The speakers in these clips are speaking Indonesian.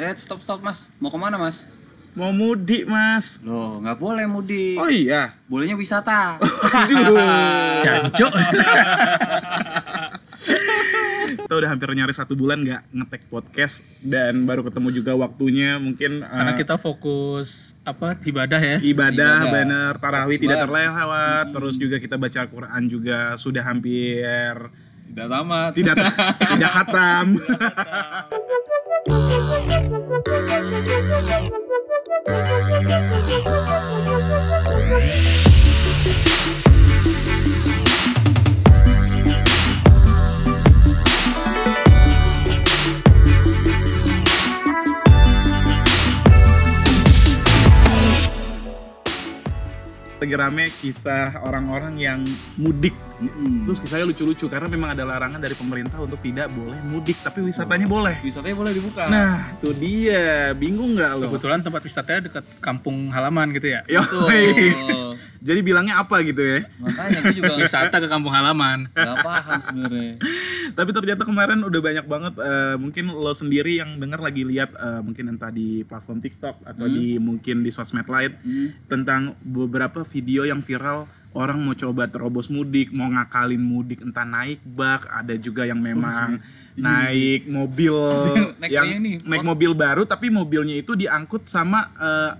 Eh, stop stop mas. Mau ke mana mas? Mau mudik, Mas. Loh, nggak boleh mudik. Oh iya. Bolehnya wisata. Aduh. Jancok. Kita udah hampir nyaris satu bulan nggak ngetek podcast dan baru ketemu juga waktunya mungkin eh, Karena kita fokus apa ibadah ya. ibadah, Ibadah. bener tarawih tidak terlewat terus juga kita baca Quran juga sudah hampir Tidak tamat. tidak tidak hatam lagi rame kisah orang-orang yang mudik Mm-mm. terus kisahnya lucu-lucu karena memang ada larangan dari pemerintah untuk tidak boleh mudik tapi wisatanya boleh Wisatanya boleh dibuka. nah tuh dia bingung nggak lo Kebetulan tempat wisatanya dekat kampung halaman gitu ya. Yo, Tuh. jadi bilangnya apa gitu ya Makanya gue juga Wisata ke kampung halaman. nggak paham sebenarnya. Tapi ternyata kemarin udah banyak banget eh, mungkin lo sendiri yang denger lagi lihat eh, mungkin entah di platform TikTok atau di mungkin di sosmed lain Hmm. tentang beberapa video yang viral orang mau coba terobos mudik, mau ngakalin mudik entah naik bak, ada juga yang memang naik mobil Naik yang ini, naik mobil baru tapi mobilnya itu diangkut sama eh,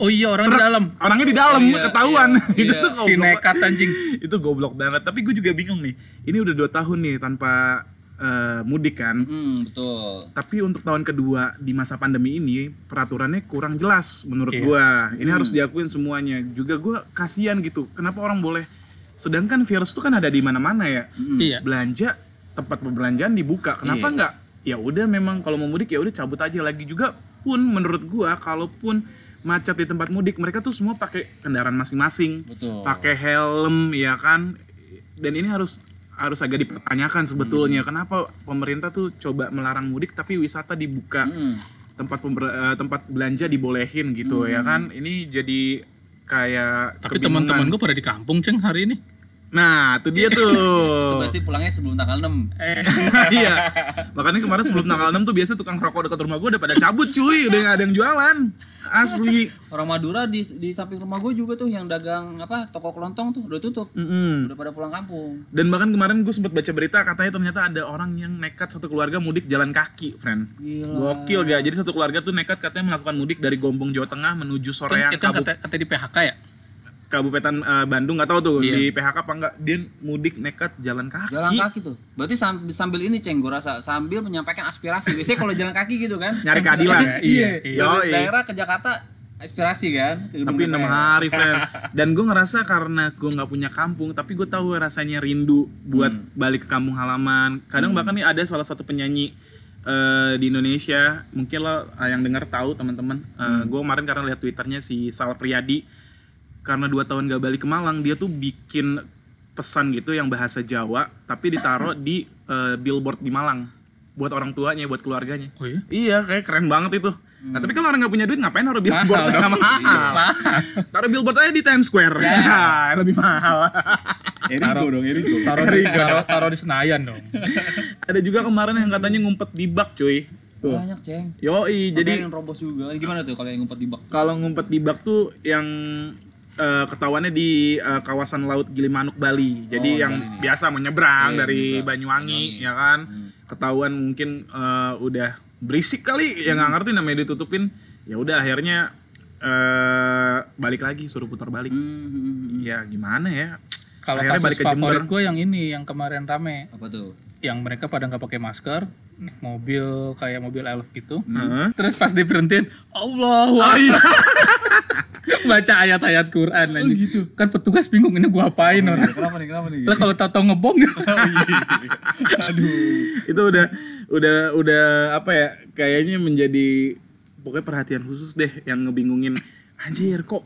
Oh iya orang di dalam. Orangnya di dalam Iya, ketahuan. iya, itu iya. tuh Si goblok nekat anjing. itu goblok banget tapi gue juga bingung nih ini udah dua tahun nih tanpa eh, mudik kan. Hmm, betul. tapi untuk tahun kedua di masa pandemi ini peraturannya kurang jelas menurut Iya. gua. Ini harus diakuin semuanya. Juga gua kasihan gitu kenapa orang boleh? Sedangkan virus itu kan ada di mana-mana ya. Iya. belanja tempat perbelanjaan dibuka. Kenapa Iya. nggak? Ya udah memang kalau mau mudik ya udah cabut aja lagi. Juga pun menurut gua kalaupun macet di tempat mudik mereka tuh semua pakai kendaraan masing-masing. Betul. pakai helm ya kan? Dan ini harus harus agak dipertanyakan sebetulnya. Kenapa pemerintah tuh coba melarang mudik tapi wisata dibuka? Hmm. tempat pember- eh, tempat belanja dibolehin gitu ya kan? Ini jadi kayak Tapi teman-teman gue pada di kampung ceng hari ini. Nah itu dia Itu tuh berarti pulangnya sebelum tanggal 6. Eh, iya makanya kemarin sebelum tanggal 6 tuh biasa tukang rokok dekat rumah gue udah pada cabut cuy udah nggak ada yang jualan asli Orang Madura di di samping rumah gue juga tuh yang dagang apa toko kelontong tuh udah tutup. Mm-mm. Udah pada pulang kampung. dan bahkan kemarin gue sempat baca berita katanya ternyata ada orang yang nekat satu keluarga mudik jalan kaki friend Gila. Gokil gak? Jadi satu keluarga tuh nekat katanya melakukan mudik dari Gombong Jawa Tengah menuju itu, Soreang itu Kabup- kata, kata di PHK ya? Kabupaten eh, Bandung nggak tahu tuh Iya. di PHK apa enggak dia mudik nekat jalan kaki. Jalan kaki tuh. Berarti sambil, sambil ini ceng gue rasa sambil menyampaikan aspirasi. Biasanya kalau jalan kaki gitu kan. Nyari keadilan. Iya, Dari iya. Yoi. daerah ke Jakarta aspirasi kan. Tapi enam hari friend. Dan gue ngerasa karena gue nggak punya kampung, tapi gue tahu rasanya rindu buat Hmm. balik ke kampung halaman. Kadang bahkan nih ada salah satu penyanyi eh, di Indonesia, mungkin lo eh, yang dengar tahu teman-teman. Hmm. Gue kemarin karena lihat twitternya si Sal Priadi, karena dua tahun gak balik ke Malang, dia tuh bikin pesan gitu yang bahasa Jawa, tapi ditaruh di eh, billboard di Malang buat orang tuanya, buat keluarganya. Oh iya? Iya, kayak keren banget itu. Nah, tapi kalau orang nggak punya duit ngapain naruh billboard? Mahal dong. Nggak mahal. Taruh billboard aja di Times Square. Ya, lebih mahal. Erigo dong, Erigo. Taruh di, taruh, taruh di Senayan dong. Ada juga kemarin yang katanya ngumpet di bak, cuy. Tuh. Banyak ceng. Yoi, Jadi jadi yang robos juga. Gimana tuh kalau yang ngumpet di bak? kalau ngumpet di bak tuh yang eh, ketahuannya di eh, kawasan laut Gilimanuk Bali. Jadi Oh, yang nih. biasa menyeberang Iya, dari menyeberang. Banyuwangi, ya kan. Ketahuan mungkin eh, udah berisik kali, ya nggak ngerti namanya ditutupin. Ya udah akhirnya eh balik lagi suruh putar balik. Hmm, hmm, hmm. Ya gimana ya? Kalau Akhirnya kasus balik ke Jember. favorit gue yang ini yang kemarin rame, Apa tuh? yang mereka pada nggak pakai masker, mobil kayak mobil elf gitu. Heeh. Terus pas diberhentiin, Allah Oh iya. baca ayat-ayat Quran Oh, gitu. Kan petugas bingung ini gua apain orang. Kenapa nih? Kenapa nih? Lah kalau tahu ngebom Aduh. itu udah udah udah apa ya kayaknya menjadi pokoknya perhatian khusus deh yang ngebingungin anjir kok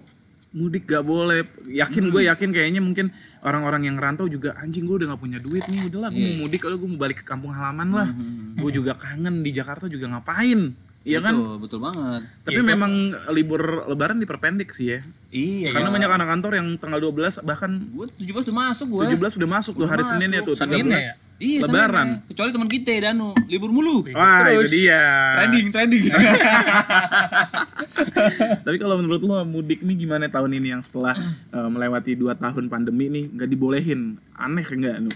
mudik gak boleh yakin gue yakin kayaknya mungkin orang-orang yang rantau juga anjing gue udah gak punya duit nih udahlah gue mau mudik kalau gue mau balik ke kampung halaman lah gue juga kangen di Jakarta juga ngapain iya kan Betul, banget. tapi memang libur lebaran diperpendek sih ya Iya. karena banyak anak kantor yang tanggal 12 bahkan Gue 17 udah masuk gue. 17 udah masuk tuh hari Senin ya tuh Senin 13 ya? Iya, Lebaran. Senin, Kecuali teman kita Danu, libur mulu. Wah, Terus, itu dia. Trading, trading. Tapi kalau menurut lo mudik nih gimana tahun ini yang setelah eh, melewati dua tahun pandemi nih nggak dibolehin? Aneh enggak nu?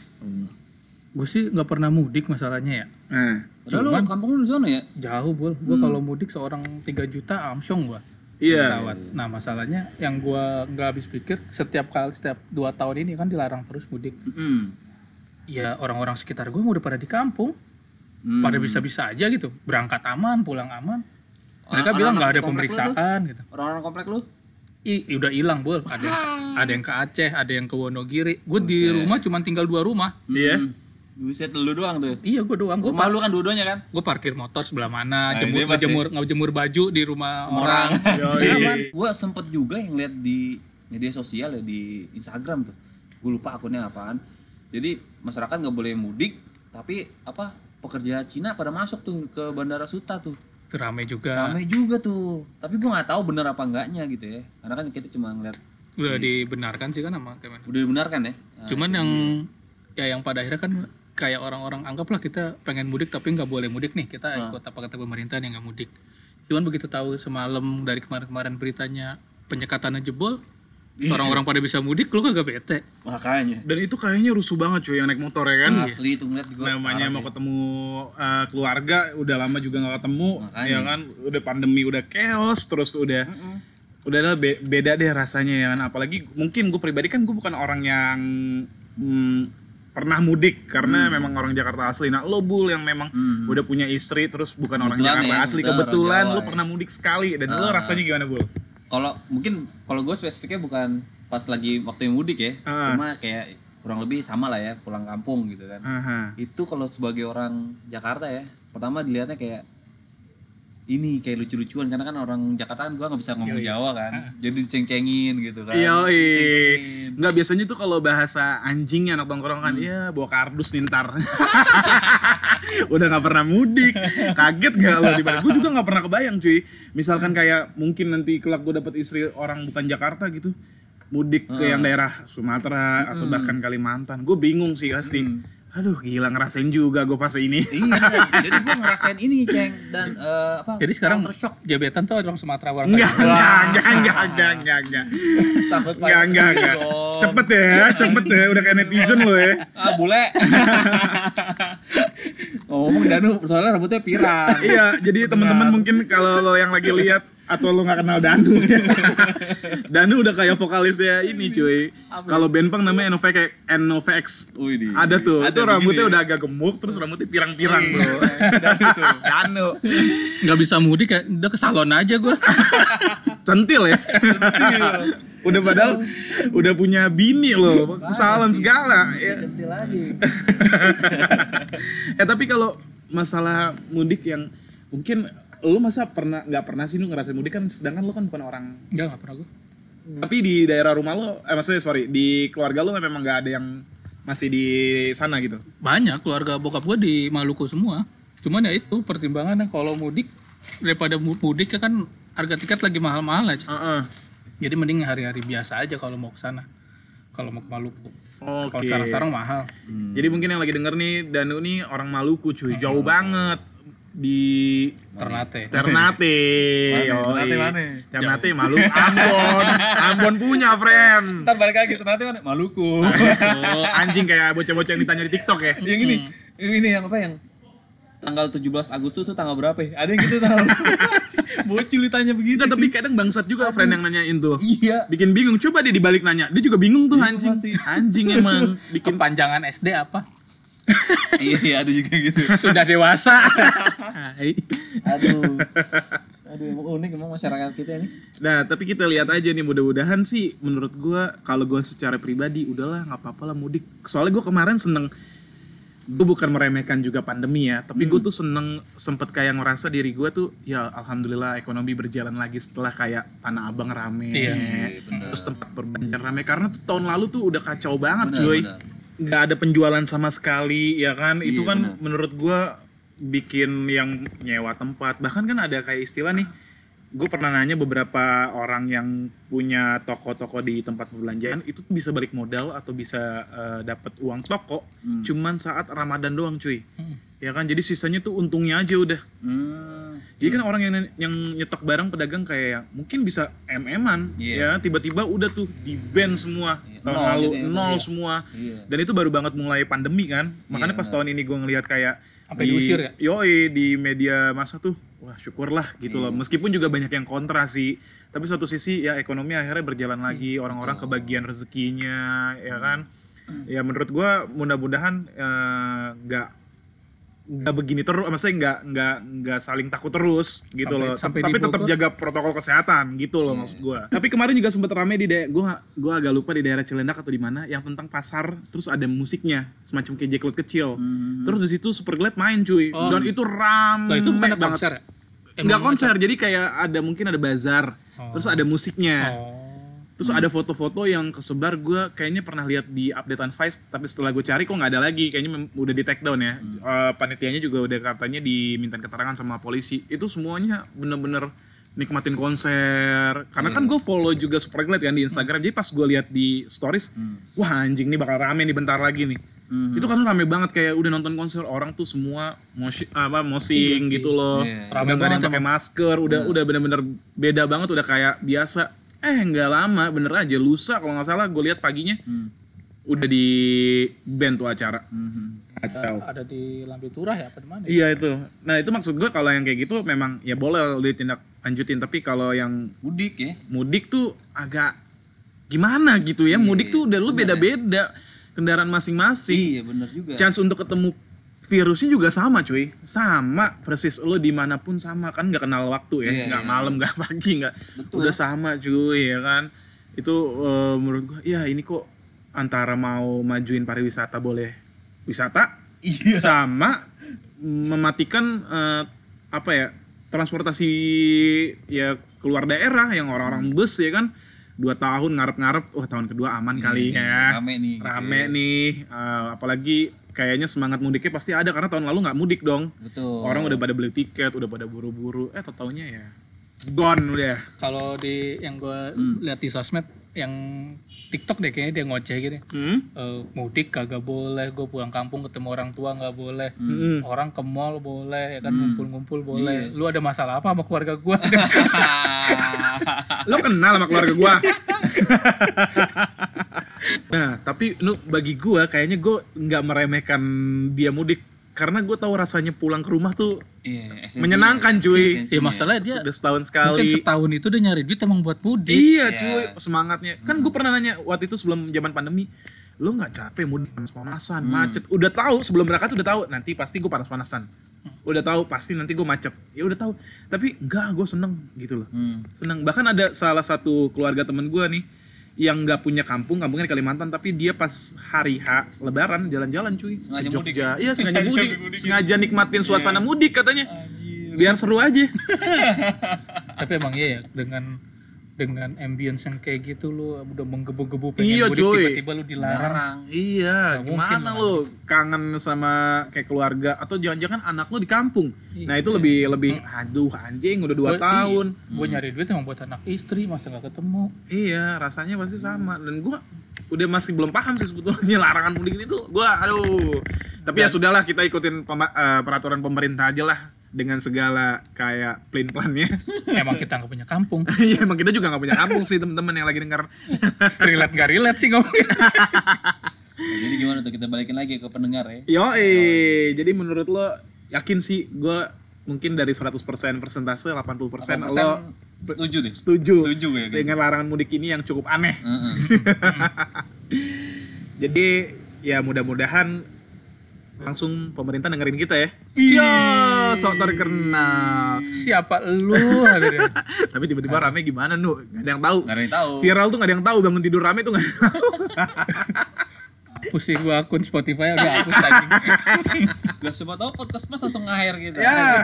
Gue sih nggak pernah mudik masalahnya ya. Nah, Udah lu kampung lu di sana ya? Jauh bol. Gue kalau mudik seorang 3 juta amsyong gua. iya. pesawat. Nah masalahnya yang gua nggak habis pikir setiap kali setiap dua tahun ini kan dilarang terus mudik. Hmm. Ya orang-orang sekitar gua udah pada di kampung, Hmm. pada bisa-bisa aja gitu, berangkat aman, pulang aman. Mereka Orang- bilang nggak ada pemeriksaan gitu. Orang-orang komplek lu? Ih, udah hilang bol. Ada yang, ada yang ke Aceh, ada yang ke Wonogiri. Gue di rumah cuma tinggal dua rumah. Iya. Hmm. Buset lu doang tuh. Iya gue doang. Gue Rumah lu kan dua-duanya kan? gue parkir motor sebelah mana, Nah, jemur ngejemur ngejemur baju di rumah Orang. orang. Yoi. Gua sempet juga yang lihat di media sosial ya di Instagram tuh. Gue lupa akunnya apaan. Jadi masyarakat nggak boleh mudik, tapi apa pekerja Cina pada masuk tuh ke Bandara Suta tuh. Rame juga. Ramai juga tuh. Tapi gua nggak tahu bener apa enggaknya gitu ya. Karena kan kita cuma ngeliat Udah dibenarkan sih kan sama Kemen. udah dibenarkan ya. Nah, Cuman yang ya yang pada akhirnya kan kayak orang-orang anggaplah kita pengen mudik tapi nggak boleh mudik nih kita ikut apa kata pemerintah yang nggak mudik. Cuman begitu tahu semalam dari kemarin-kemarin beritanya penyekatannya jebol, orang-orang pada bisa mudik, lu kagak bete. makanya Dan itu kayaknya rusuh banget cuy yang naik motor ya kan. asli itu ngeliat gua Namanya parah mau ketemu uh, keluarga udah lama juga nggak ketemu, Makanya. ya kan. Udah pandemi udah chaos terus udah udah lah be- beda deh rasanya ya kan. Apalagi mungkin gue pribadi kan gue bukan orang yang hmm, pernah mudik karena memang orang Jakarta asli. Nah lo bul yang memang Hmm. udah punya istri terus bukan orang Kebetulan Jakarta ya, asli kebetulan orang lo ya. pernah mudik sekali dan lo rasanya gimana bul? kalau mungkin kalau gue spesifiknya bukan pas lagi waktu yang mudik ya Ah. cuma kayak kurang lebih sama lah ya pulang kampung gitu kan Aha. itu kalau sebagai orang Jakarta ya pertama dilihatnya kayak ini kayak lucu-lucuan karena kan orang Jakarta kan gua nggak bisa ngomong Jawa kan jadi diceng-cengin gitu kan. Iya, nggak biasanya tuh kalau bahasa anjingnya anak tongkrong kan, iya bawa kardus nih ntar. Udah nggak pernah mudik, kaget nggak lo? Di Gue juga nggak pernah kebayang cuy. Misalkan kayak mungkin nanti kelak gue dapet istri orang bukan Jakarta gitu, mudik ke yang daerah Sumatera atau bahkan Kalimantan, gue bingung sih pasti. Aduh gila ngerasain juga gue fase ini. iya jadi gua ngerasain ini ceng. Dan eh, apa Jadi sekarang shock. gebetan tuh orang Sumatera orang Enggak, enggak, enggak, enggak, enggak, enggak, sambut enggak, enggak, enggak. Cepet ya, cepet ya, udah kayak netizen lo ya. ah bule. Ngomong Danu soalnya rambutnya pirang. Iya, jadi teman-teman mungkin kalau lo yang lagi lihat atau lo nggak kenal Danu ya. Danu udah kayak vokalisnya ini cuy. Kalau band punk namanya NOVX, NOVX. Wih, di- Ada tuh, ada itu rambutnya ya? udah agak gemuk terus rambutnya pirang-pirang bro. Danu tuh Danu. Nggak bisa mudik ya, udah ke salon aja gue. Centil ya. udah padahal udah punya bini loh, kesalahan segala. Ya. centil lagi eh tapi kalau masalah mudik yang mungkin lu masa pernah nggak pernah sih lu ngerasain mudik kan sedangkan lu kan bukan orang Enggak, nggak pernah gue. tapi di daerah rumah lo eh maksudnya sorry di keluarga lo memang nggak ada yang masih di sana gitu Banyak keluarga bokap gue di Maluku semua. Cuman ya itu pertimbangannya kalau mudik daripada mu- mudik ya kan harga tiket lagi mahal-mahal aja. Heeh. Jadi mending hari-hari biasa aja kalau mau ke sana. Kalau mau ke Maluku. Kalau oke sekarang-sekarang mahal. jadi mungkin yang lagi denger nih Danu nih orang Maluku cuy jauh banget di Ternate. Ternate. Ternate mana? Ternate Maluku Ambon Ambon punya friend ntar balik lagi nanti mana Maluku Oh, anjing kayak bocah-bocah yang ditanya di TikTok ya yang ini yang ini yang apa yang tanggal 17 Agustus tuh tanggal berapa ya? Ada yang gitu tanggal Bocil ditanya begitu. Tapi kadang bangsat juga friend yang nanyain tuh. Iya. Bikin bingung. Coba dia dibalik nanya. Dia juga bingung tuh anjing. pasti. Anjing emang. Bikin Kepanjangan SD apa? iya, iya, ada juga gitu. Sudah dewasa. Hai. Aduh. Aduh, emang unik emang masyarakat kita ini. Nah, tapi kita lihat aja nih mudah-mudahan sih menurut gua kalau gua secara pribadi udahlah nggak apa-apa lah mudik. Soalnya gua kemarin seneng gue bukan meremehkan juga pandemi ya, tapi gue tuh seneng sempet kayak ngerasa diri gua tuh ya alhamdulillah ekonomi berjalan lagi setelah kayak Tanah Abang rame, Iya. terus tempat berbelanja rame karena tuh tahun lalu tuh udah kacau banget Benar, cuy, nggak ada penjualan sama sekali ya kan, itu Iya, kan benar. menurut gua bikin yang nyewa tempat bahkan kan ada kayak istilah nih gue pernah nanya beberapa orang yang punya toko-toko di tempat perbelanjaan itu bisa balik modal atau bisa eh, dapat uang toko cuman saat Ramadan doang cuy Hmm. ya kan jadi sisanya tuh untungnya aja udah Hmm. jadi kan orang yang yang nyetok barang pedagang kayak mungkin bisa mm-an Iya. ya tiba-tiba udah tuh di ban semua Iya, tahun nol lalu gitu ya, nol iya. semua Iya. dan itu baru banget mulai pandemi kan makanya Iya, pas tahun ini gue ngelihat kayak Sampai diusir ya? yoi di media masa tuh wah syukurlah gitu loh. Meskipun juga banyak yang kontra sih tapi satu sisi ya ekonomi akhirnya berjalan lagi. Orang-orang kebagian rezekinya ya kan? Ya menurut gua mudah-mudahan eh, nggak nggak begini terus maksudnya nggak nggak nggak saling takut terus gitu Sampai- loh. sampai tapi tetap jaga protokol kesehatan gitu loh maksud gua. Tapi kemarin juga sempat rame di daerah gua gua agak lupa di daerah Cilendak atau di mana yang tentang pasar terus ada musiknya semacam kayak Jacklot kecil. Terus di situ Superglad main cuy. Oh. dan itu rame Lah itu bukan banget. konser ya? nggak konser jadi kayak ada mungkin ada bazar terus ada musiknya. Oh. Terus ada foto-foto yang kesebar gue kayaknya pernah lihat di updatean Vice tapi setelah gue cari kok nggak ada lagi. Kayaknya udah di take down ya. Eh, panitianya juga udah katanya diminta keterangan sama polisi. Itu semuanya bener-bener nikmatin konser. Karena kan gue follow juga Superglad kan di Instagram. Jadi pas gue lihat di stories wah anjing nih bakal rame nih bentar lagi nih. Itu karena rame banget kayak udah nonton konser orang tuh semua moshi, apa mosing gitu loh. Iya. udah nggak ada yang pakai masker udah udah bener-bener beda banget udah kayak biasa eh nggak lama bener aja lusa kalau nggak salah gue lihat paginya. Udah di band tuh acara. Kacau. Ada di Lambe Turah ya apa di mana? iya itu. Nah itu maksud gue kalau yang kayak gitu memang ya boleh ditindak lanjutin tapi kalau yang Mudik ya. mudik tuh agak gimana gitu ya? Mudik tuh udah lu beda-beda kendaraan masing-masing. Iya bener juga. chance untuk ketemu virusnya juga sama cuy. Sama persis. Lo di mana pun sama kan nggak kenal waktu ya. Iya, nggak iya. malam nggak pagi nggak. Udah sama cuy ya kan? Itu eh, menurut gua ya ini kok antara mau majuin pariwisata boleh wisata? Iya. sama mematikan eh, apa ya transportasi ya keluar daerah yang orang-orang bus ya kan? Dua tahun ngarep-ngarep wah tahun kedua aman kali ya. Rame nih. gitu rame ya. nih eh, apalagi kayaknya semangat mudiknya pasti ada karena tahun lalu nggak mudik dong Betul. orang udah pada beli tiket udah pada buru-buru eh taunya ya gone udah Kalau di yang gue Hmm. lihat di sosmed yang TikTok deh kayaknya dia ngoceh gitu. hmm? Eh, mudik kagak boleh, gue pulang kampung ketemu orang tua nggak boleh, Hmm. orang ke mall boleh, ya kan ngumpul-ngumpul boleh. Lu ada masalah apa sama keluarga gue? lo kenal sama keluarga gua nah tapi lu bagi gua kayaknya gua nggak meremehkan dia mudik karena gue tahu rasanya pulang ke rumah tuh Iya, esensinya. menyenangkan cuy ya masalahnya dia sudah setahun mungkin sekali setahun itu dia nyari duit emang buat mudik. Iya cuy, semangatnya. Kan gue pernah nanya waktu itu sebelum zaman pandemi, lo nggak capek mudik panas-panasan, macet. Udah tahu sebelum berangkat udah tahu nanti pasti gue panas-panasan. Udah tahu pasti nanti gue macet. Ya udah tahu. Tapi enggak, gue seneng gitu loh. Hmm. Seneng. Bahkan ada salah satu keluarga temen gue nih yang nggak punya kampung, kampungnya di Kalimantan, tapi dia pas hari H Lebaran jalan-jalan cuy. Sengaja ke mudik Jogja. ya? Iya sengaja mudik. mudik. Sengaja nikmatin suasana mudik katanya. Anjir. Biar seru aja. Tapi emang iya ya dengan dengan ambience yang kayak gitu lu udah menggebu-gebu pengen Iya, mudik tiba-tiba lu dilarang. Larang. Iya, mungkin gimana lo kangen sama kayak keluarga atau jangan-jangan anak lo di kampung. Iya. Nah, itu lebih lebih aduh anjing udah dua Gua- tahun. Gue nyari duit emang buat anak istri masa nggak ketemu. Iya, rasanya pasti sama dan gua udah masih belum paham sih sebetulnya larangan mudik ini tuh. Gua aduh. Tapi ya sudahlah kita ikutin pema- eh, peraturan pemerintah aja lah dengan segala kayak plan-plannya. Emang kita nggak punya kampung. Iya, emang kita juga nggak punya kampung sih teman-teman yang lagi dengar. relate nggak relate sih ngomongin. Nah, jadi gimana tuh kita balikin lagi ke pendengar ya? Yo, eh, jadi menurut lo yakin sih gua mungkin dari 100% persentase 80%, lo setuju deh. setuju, Setuju ya dengan larangan mudik ini yang cukup aneh. Heeh. Jadi ya mudah-mudahan langsung pemerintah dengerin kita ya. Iya, sok terkenal. Siapa lu? Akhirnya. Tapi tiba-tiba rame gimana nu? Gak ada yang tahu. Nggak ada yang tahu. Viral tuh gak ada yang tahu bangun tidur rame tuh gak ada yang tahu. Pusing gua akun Spotify agak hapus anjing. Gak semua tahu podcast mas langsung ngakhir gitu. ya.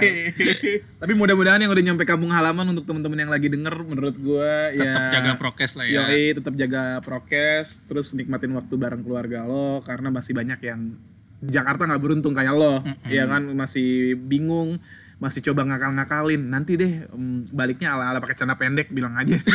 Tapi mudah-mudahan yang udah nyampe kampung halaman untuk teman-teman yang lagi denger menurut gua Tetap ya jaga prokes lah ya. Yoi, tetap jaga prokes, terus nikmatin waktu bareng keluarga lo karena masih banyak yang Jakarta nggak beruntung kayak lo, ya kan? Masih bingung masih coba ngakal-ngakalin. Nanti deh em, baliknya ala-ala pakai celana pendek bilang aja.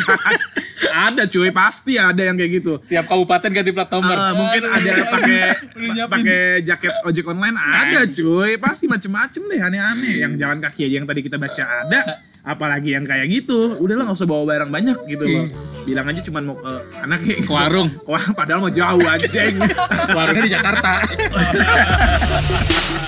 Ada cuy pasti ada yang kayak gitu. Tiap kabupaten ganti plat nomor. Ah, mungkin ada pakai pakai jaket ojek online ada cuy. Pasti macem-macem deh aneh-aneh. Yang jalan kaki aja yang tadi kita baca ada apalagi yang kayak gitu. Udah lah nggak usah bawa barang banyak gitu loh bilang aja cuman mau ke anaknya Ke warung. wah padahal mau jauh anjing Warungnya di Jakarta.